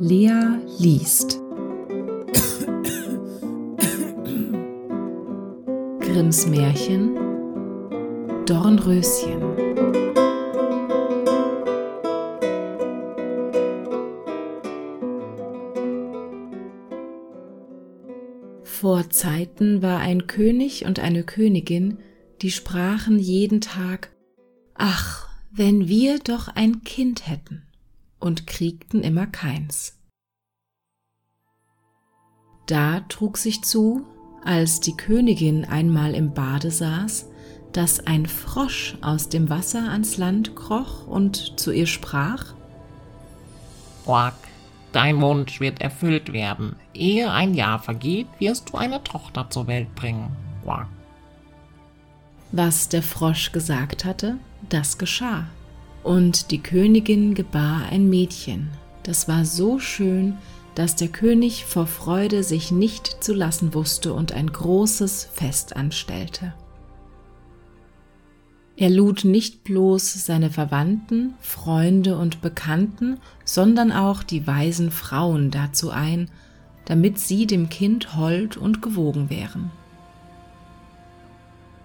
Lea liest. Grimms Märchen Dornröschen. Vor Zeiten war ein König und eine Königin, die sprachen jeden Tag, Ach, wenn wir doch ein Kind hätten und kriegten immer keins. Da trug sich zu, als die Königin einmal im Bade saß, dass ein Frosch aus dem Wasser ans Land kroch und zu ihr sprach Quack, dein Wunsch wird erfüllt werden. Ehe ein Jahr vergeht, wirst du eine Tochter zur Welt bringen. Quack. Was der Frosch gesagt hatte, das geschah. Und die Königin gebar ein Mädchen, das war so schön, dass der König vor Freude sich nicht zu lassen wusste und ein großes Fest anstellte. Er lud nicht bloß seine Verwandten, Freunde und Bekannten, sondern auch die weisen Frauen dazu ein, damit sie dem Kind hold und gewogen wären.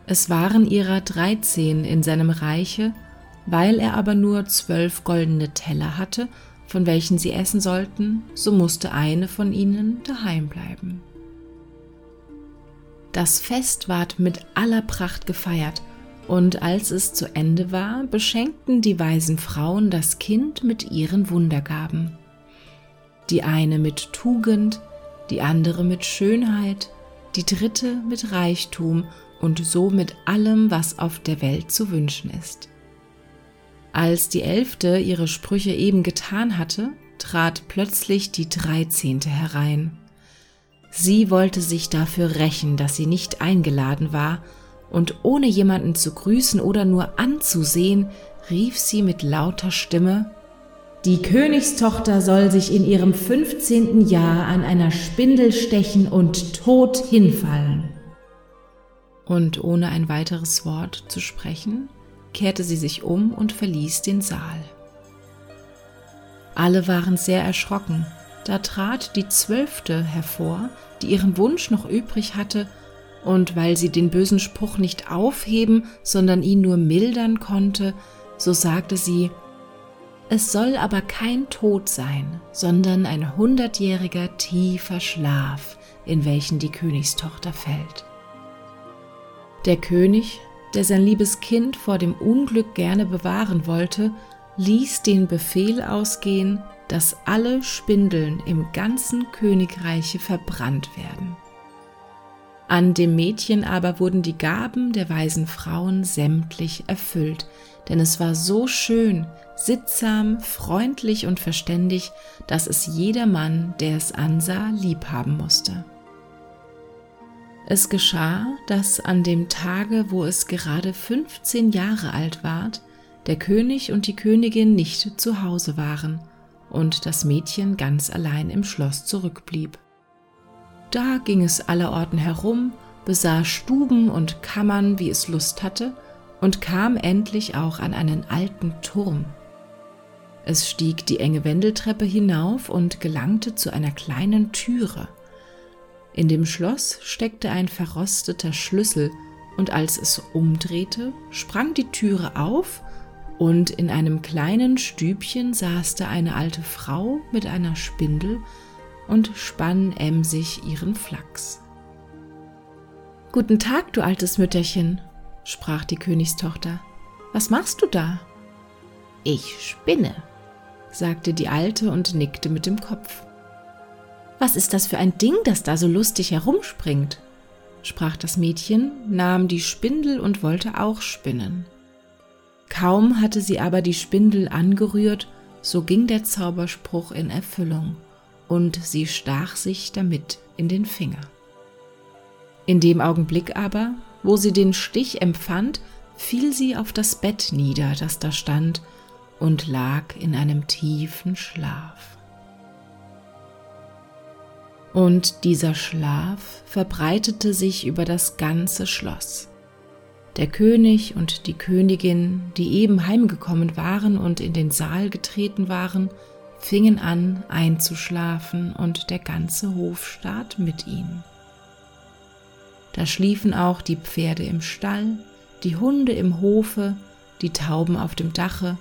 Es waren ihrer dreizehn in seinem Reiche, weil er aber nur zwölf goldene Teller hatte, von welchen sie essen sollten, so musste eine von ihnen daheim bleiben. Das Fest ward mit aller Pracht gefeiert, und als es zu Ende war, beschenkten die weisen Frauen das Kind mit ihren Wundergaben. Die eine mit Tugend, die andere mit Schönheit, die dritte mit Reichtum und so mit allem, was auf der Welt zu wünschen ist. Als die Elfte ihre Sprüche eben getan hatte, trat plötzlich die Dreizehnte herein. Sie wollte sich dafür rächen, dass sie nicht eingeladen war, und ohne jemanden zu grüßen oder nur anzusehen, rief sie mit lauter Stimme Die Königstochter soll sich in ihrem fünfzehnten Jahr an einer Spindel stechen und tot hinfallen. Und ohne ein weiteres Wort zu sprechen, kehrte sie sich um und verließ den Saal. Alle waren sehr erschrocken, da trat die Zwölfte hervor, die ihren Wunsch noch übrig hatte, und weil sie den bösen Spruch nicht aufheben, sondern ihn nur mildern konnte, so sagte sie, es soll aber kein Tod sein, sondern ein hundertjähriger tiefer Schlaf, in welchen die Königstochter fällt. Der König der sein liebes Kind vor dem Unglück gerne bewahren wollte, ließ den Befehl ausgehen, dass alle Spindeln im ganzen Königreiche verbrannt werden. An dem Mädchen aber wurden die Gaben der weisen Frauen sämtlich erfüllt, denn es war so schön, sittsam, freundlich und verständig, dass es jedermann, der es ansah, liebhaben musste. Es geschah, dass an dem Tage, wo es gerade 15 Jahre alt ward, der König und die Königin nicht zu Hause waren und das Mädchen ganz allein im Schloss zurückblieb. Da ging es allerorten herum, besah Stuben und Kammern, wie es Lust hatte, und kam endlich auch an einen alten Turm. Es stieg die enge Wendeltreppe hinauf und gelangte zu einer kleinen Türe, in dem Schloss steckte ein verrosteter Schlüssel, und als es umdrehte, sprang die Türe auf, und in einem kleinen Stübchen saß da eine alte Frau mit einer Spindel und spann emsig ihren Flachs. Guten Tag, du altes Mütterchen, sprach die Königstochter. Was machst du da? Ich spinne, sagte die Alte und nickte mit dem Kopf. Was ist das für ein Ding, das da so lustig herumspringt? sprach das Mädchen, nahm die Spindel und wollte auch spinnen. Kaum hatte sie aber die Spindel angerührt, so ging der Zauberspruch in Erfüllung, und sie stach sich damit in den Finger. In dem Augenblick aber, wo sie den Stich empfand, fiel sie auf das Bett nieder, das da stand, und lag in einem tiefen Schlaf. Und dieser Schlaf verbreitete sich über das ganze Schloss. Der König und die Königin, die eben heimgekommen waren und in den Saal getreten waren, fingen an einzuschlafen und der ganze Hofstaat mit ihnen. Da schliefen auch die Pferde im Stall, die Hunde im Hofe, die Tauben auf dem Dache,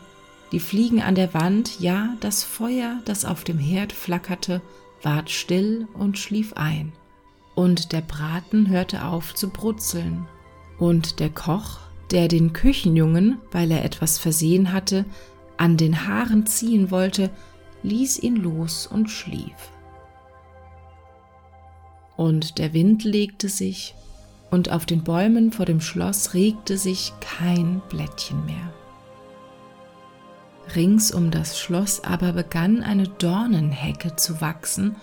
die Fliegen an der Wand, ja, das Feuer, das auf dem Herd flackerte, ward still und schlief ein. Und der Braten hörte auf zu brutzeln. Und der Koch, der den Küchenjungen, weil er etwas versehen hatte, an den Haaren ziehen wollte, ließ ihn los und schlief. Und der Wind legte sich, und auf den Bäumen vor dem Schloss regte sich kein Blättchen mehr. Rings um das Schloss aber begann eine Dornenhecke zu wachsen,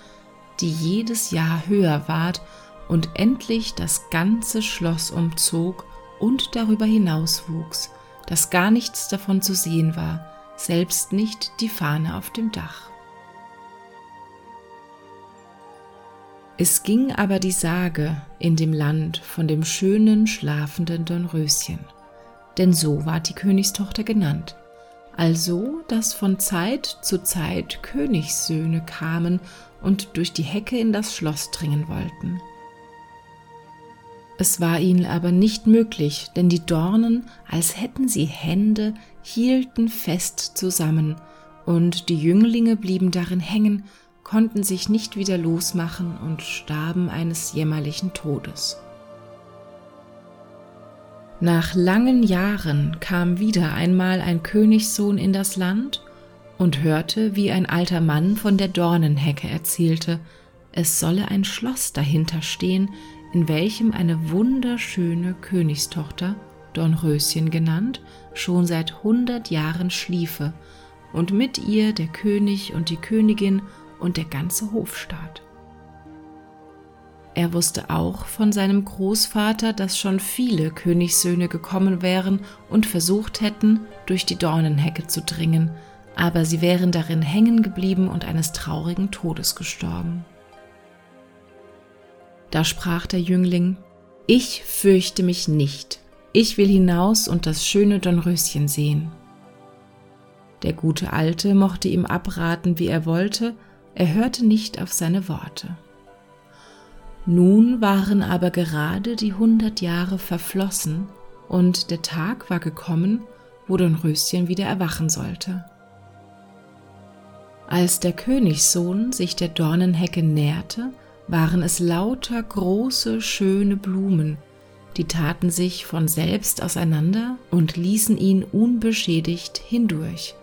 die jedes Jahr höher ward und endlich das ganze Schloss umzog und darüber hinaus wuchs, dass gar nichts davon zu sehen war, selbst nicht die Fahne auf dem Dach. Es ging aber die Sage in dem Land von dem schönen, schlafenden Dornröschen, denn so war die Königstochter genannt, also dass von Zeit zu Zeit Königssöhne kamen und durch die Hecke in das Schloss dringen wollten. Es war ihnen aber nicht möglich, denn die Dornen, als hätten sie Hände, hielten fest zusammen, und die Jünglinge blieben darin hängen, konnten sich nicht wieder losmachen und starben eines jämmerlichen Todes. Nach langen Jahren kam wieder einmal ein Königssohn in das Land und hörte, wie ein alter Mann von der Dornenhecke erzählte, es solle ein Schloss dahinter stehen, in welchem eine wunderschöne Königstochter, Dornröschen genannt, schon seit hundert Jahren schliefe und mit ihr der König und die Königin und der ganze Hofstaat. Er wusste auch von seinem Großvater, dass schon viele Königssöhne gekommen wären und versucht hätten, durch die Dornenhecke zu dringen, aber sie wären darin hängen geblieben und eines traurigen Todes gestorben. Da sprach der Jüngling, Ich fürchte mich nicht, ich will hinaus und das schöne Dornröschen sehen. Der gute Alte mochte ihm abraten, wie er wollte, er hörte nicht auf seine Worte. Nun waren aber gerade die hundert Jahre verflossen und der Tag war gekommen, wo Dornröschen wieder erwachen sollte. Als der Königssohn sich der Dornenhecke näherte, waren es lauter große, schöne Blumen, die taten sich von selbst auseinander und ließen ihn unbeschädigt hindurch,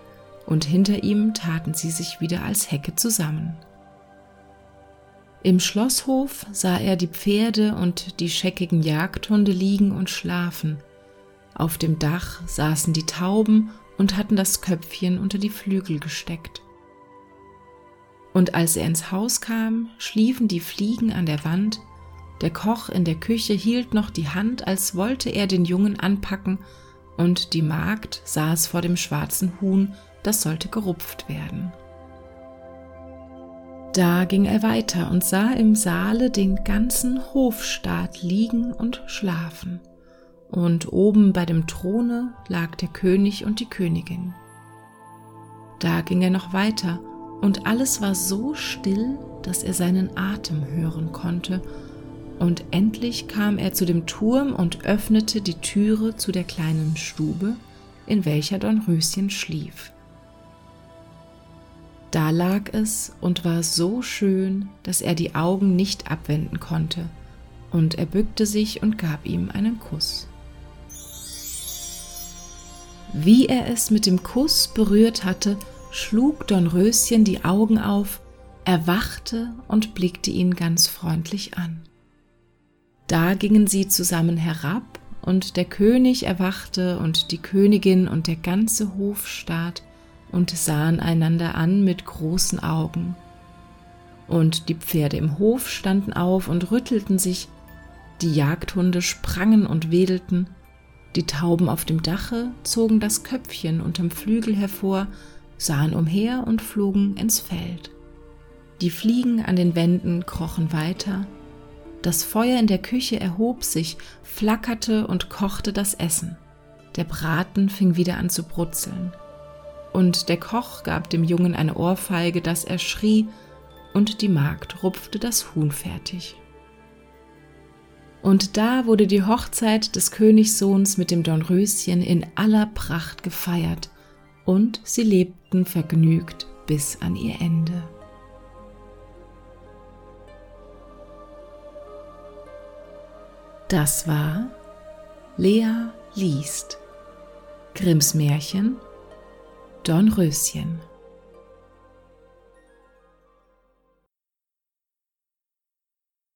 und hinter ihm taten sie sich wieder als Hecke zusammen. Im Schlosshof sah er die Pferde und die scheckigen Jagdhunde liegen und schlafen. Auf dem Dach saßen die Tauben und hatten das Köpfchen unter die Flügel gesteckt. Und als er ins Haus kam, schliefen die Fliegen an der Wand, der Koch in der Küche hielt noch die Hand, als wollte er den Jungen anpacken, und die Magd saß vor dem schwarzen Huhn, das sollte gerupft werden. Da ging er weiter und sah im Saale den ganzen Hofstaat liegen und schlafen, und oben bei dem Throne lag der König und die Königin. Da ging er noch weiter und alles war so still, dass er seinen Atem hören konnte, und endlich kam er zu dem Turm und öffnete die Türe zu der kleinen Stube, in welcher Dornröschen schlief. Da lag es und war so schön, dass er die Augen nicht abwenden konnte, und er bückte sich und gab ihm einen Kuss. Wie er es mit dem Kuss berührt hatte, schlug Dornröschen die Augen auf, erwachte und blickte ihn ganz freundlich an. Da gingen sie zusammen herab, und der König erwachte und die Königin und der ganze Hofstaat und sahen einander an mit großen Augen. Und die Pferde im Hof standen auf und rüttelten sich, die Jagdhunde sprangen und wedelten, die Tauben auf dem Dache zogen das Köpfchen unterm Flügel hervor sahen umher und flogen ins Feld. Die Fliegen an den Wänden krochen weiter, das Feuer in der Küche erhob sich, flackerte und kochte das Essen. Der Braten fing wieder an zu brutzeln. Und der Koch gab dem Jungen eine Ohrfeige, dass er schrie, und die Magd rupfte das Huhn fertig. Und da wurde die Hochzeit des Königssohns mit dem Dornröschen in aller Pracht gefeiert, und sie lebten vergnügt bis an ihr Ende. Das war Lea liest Grimms Märchen Dornröschen.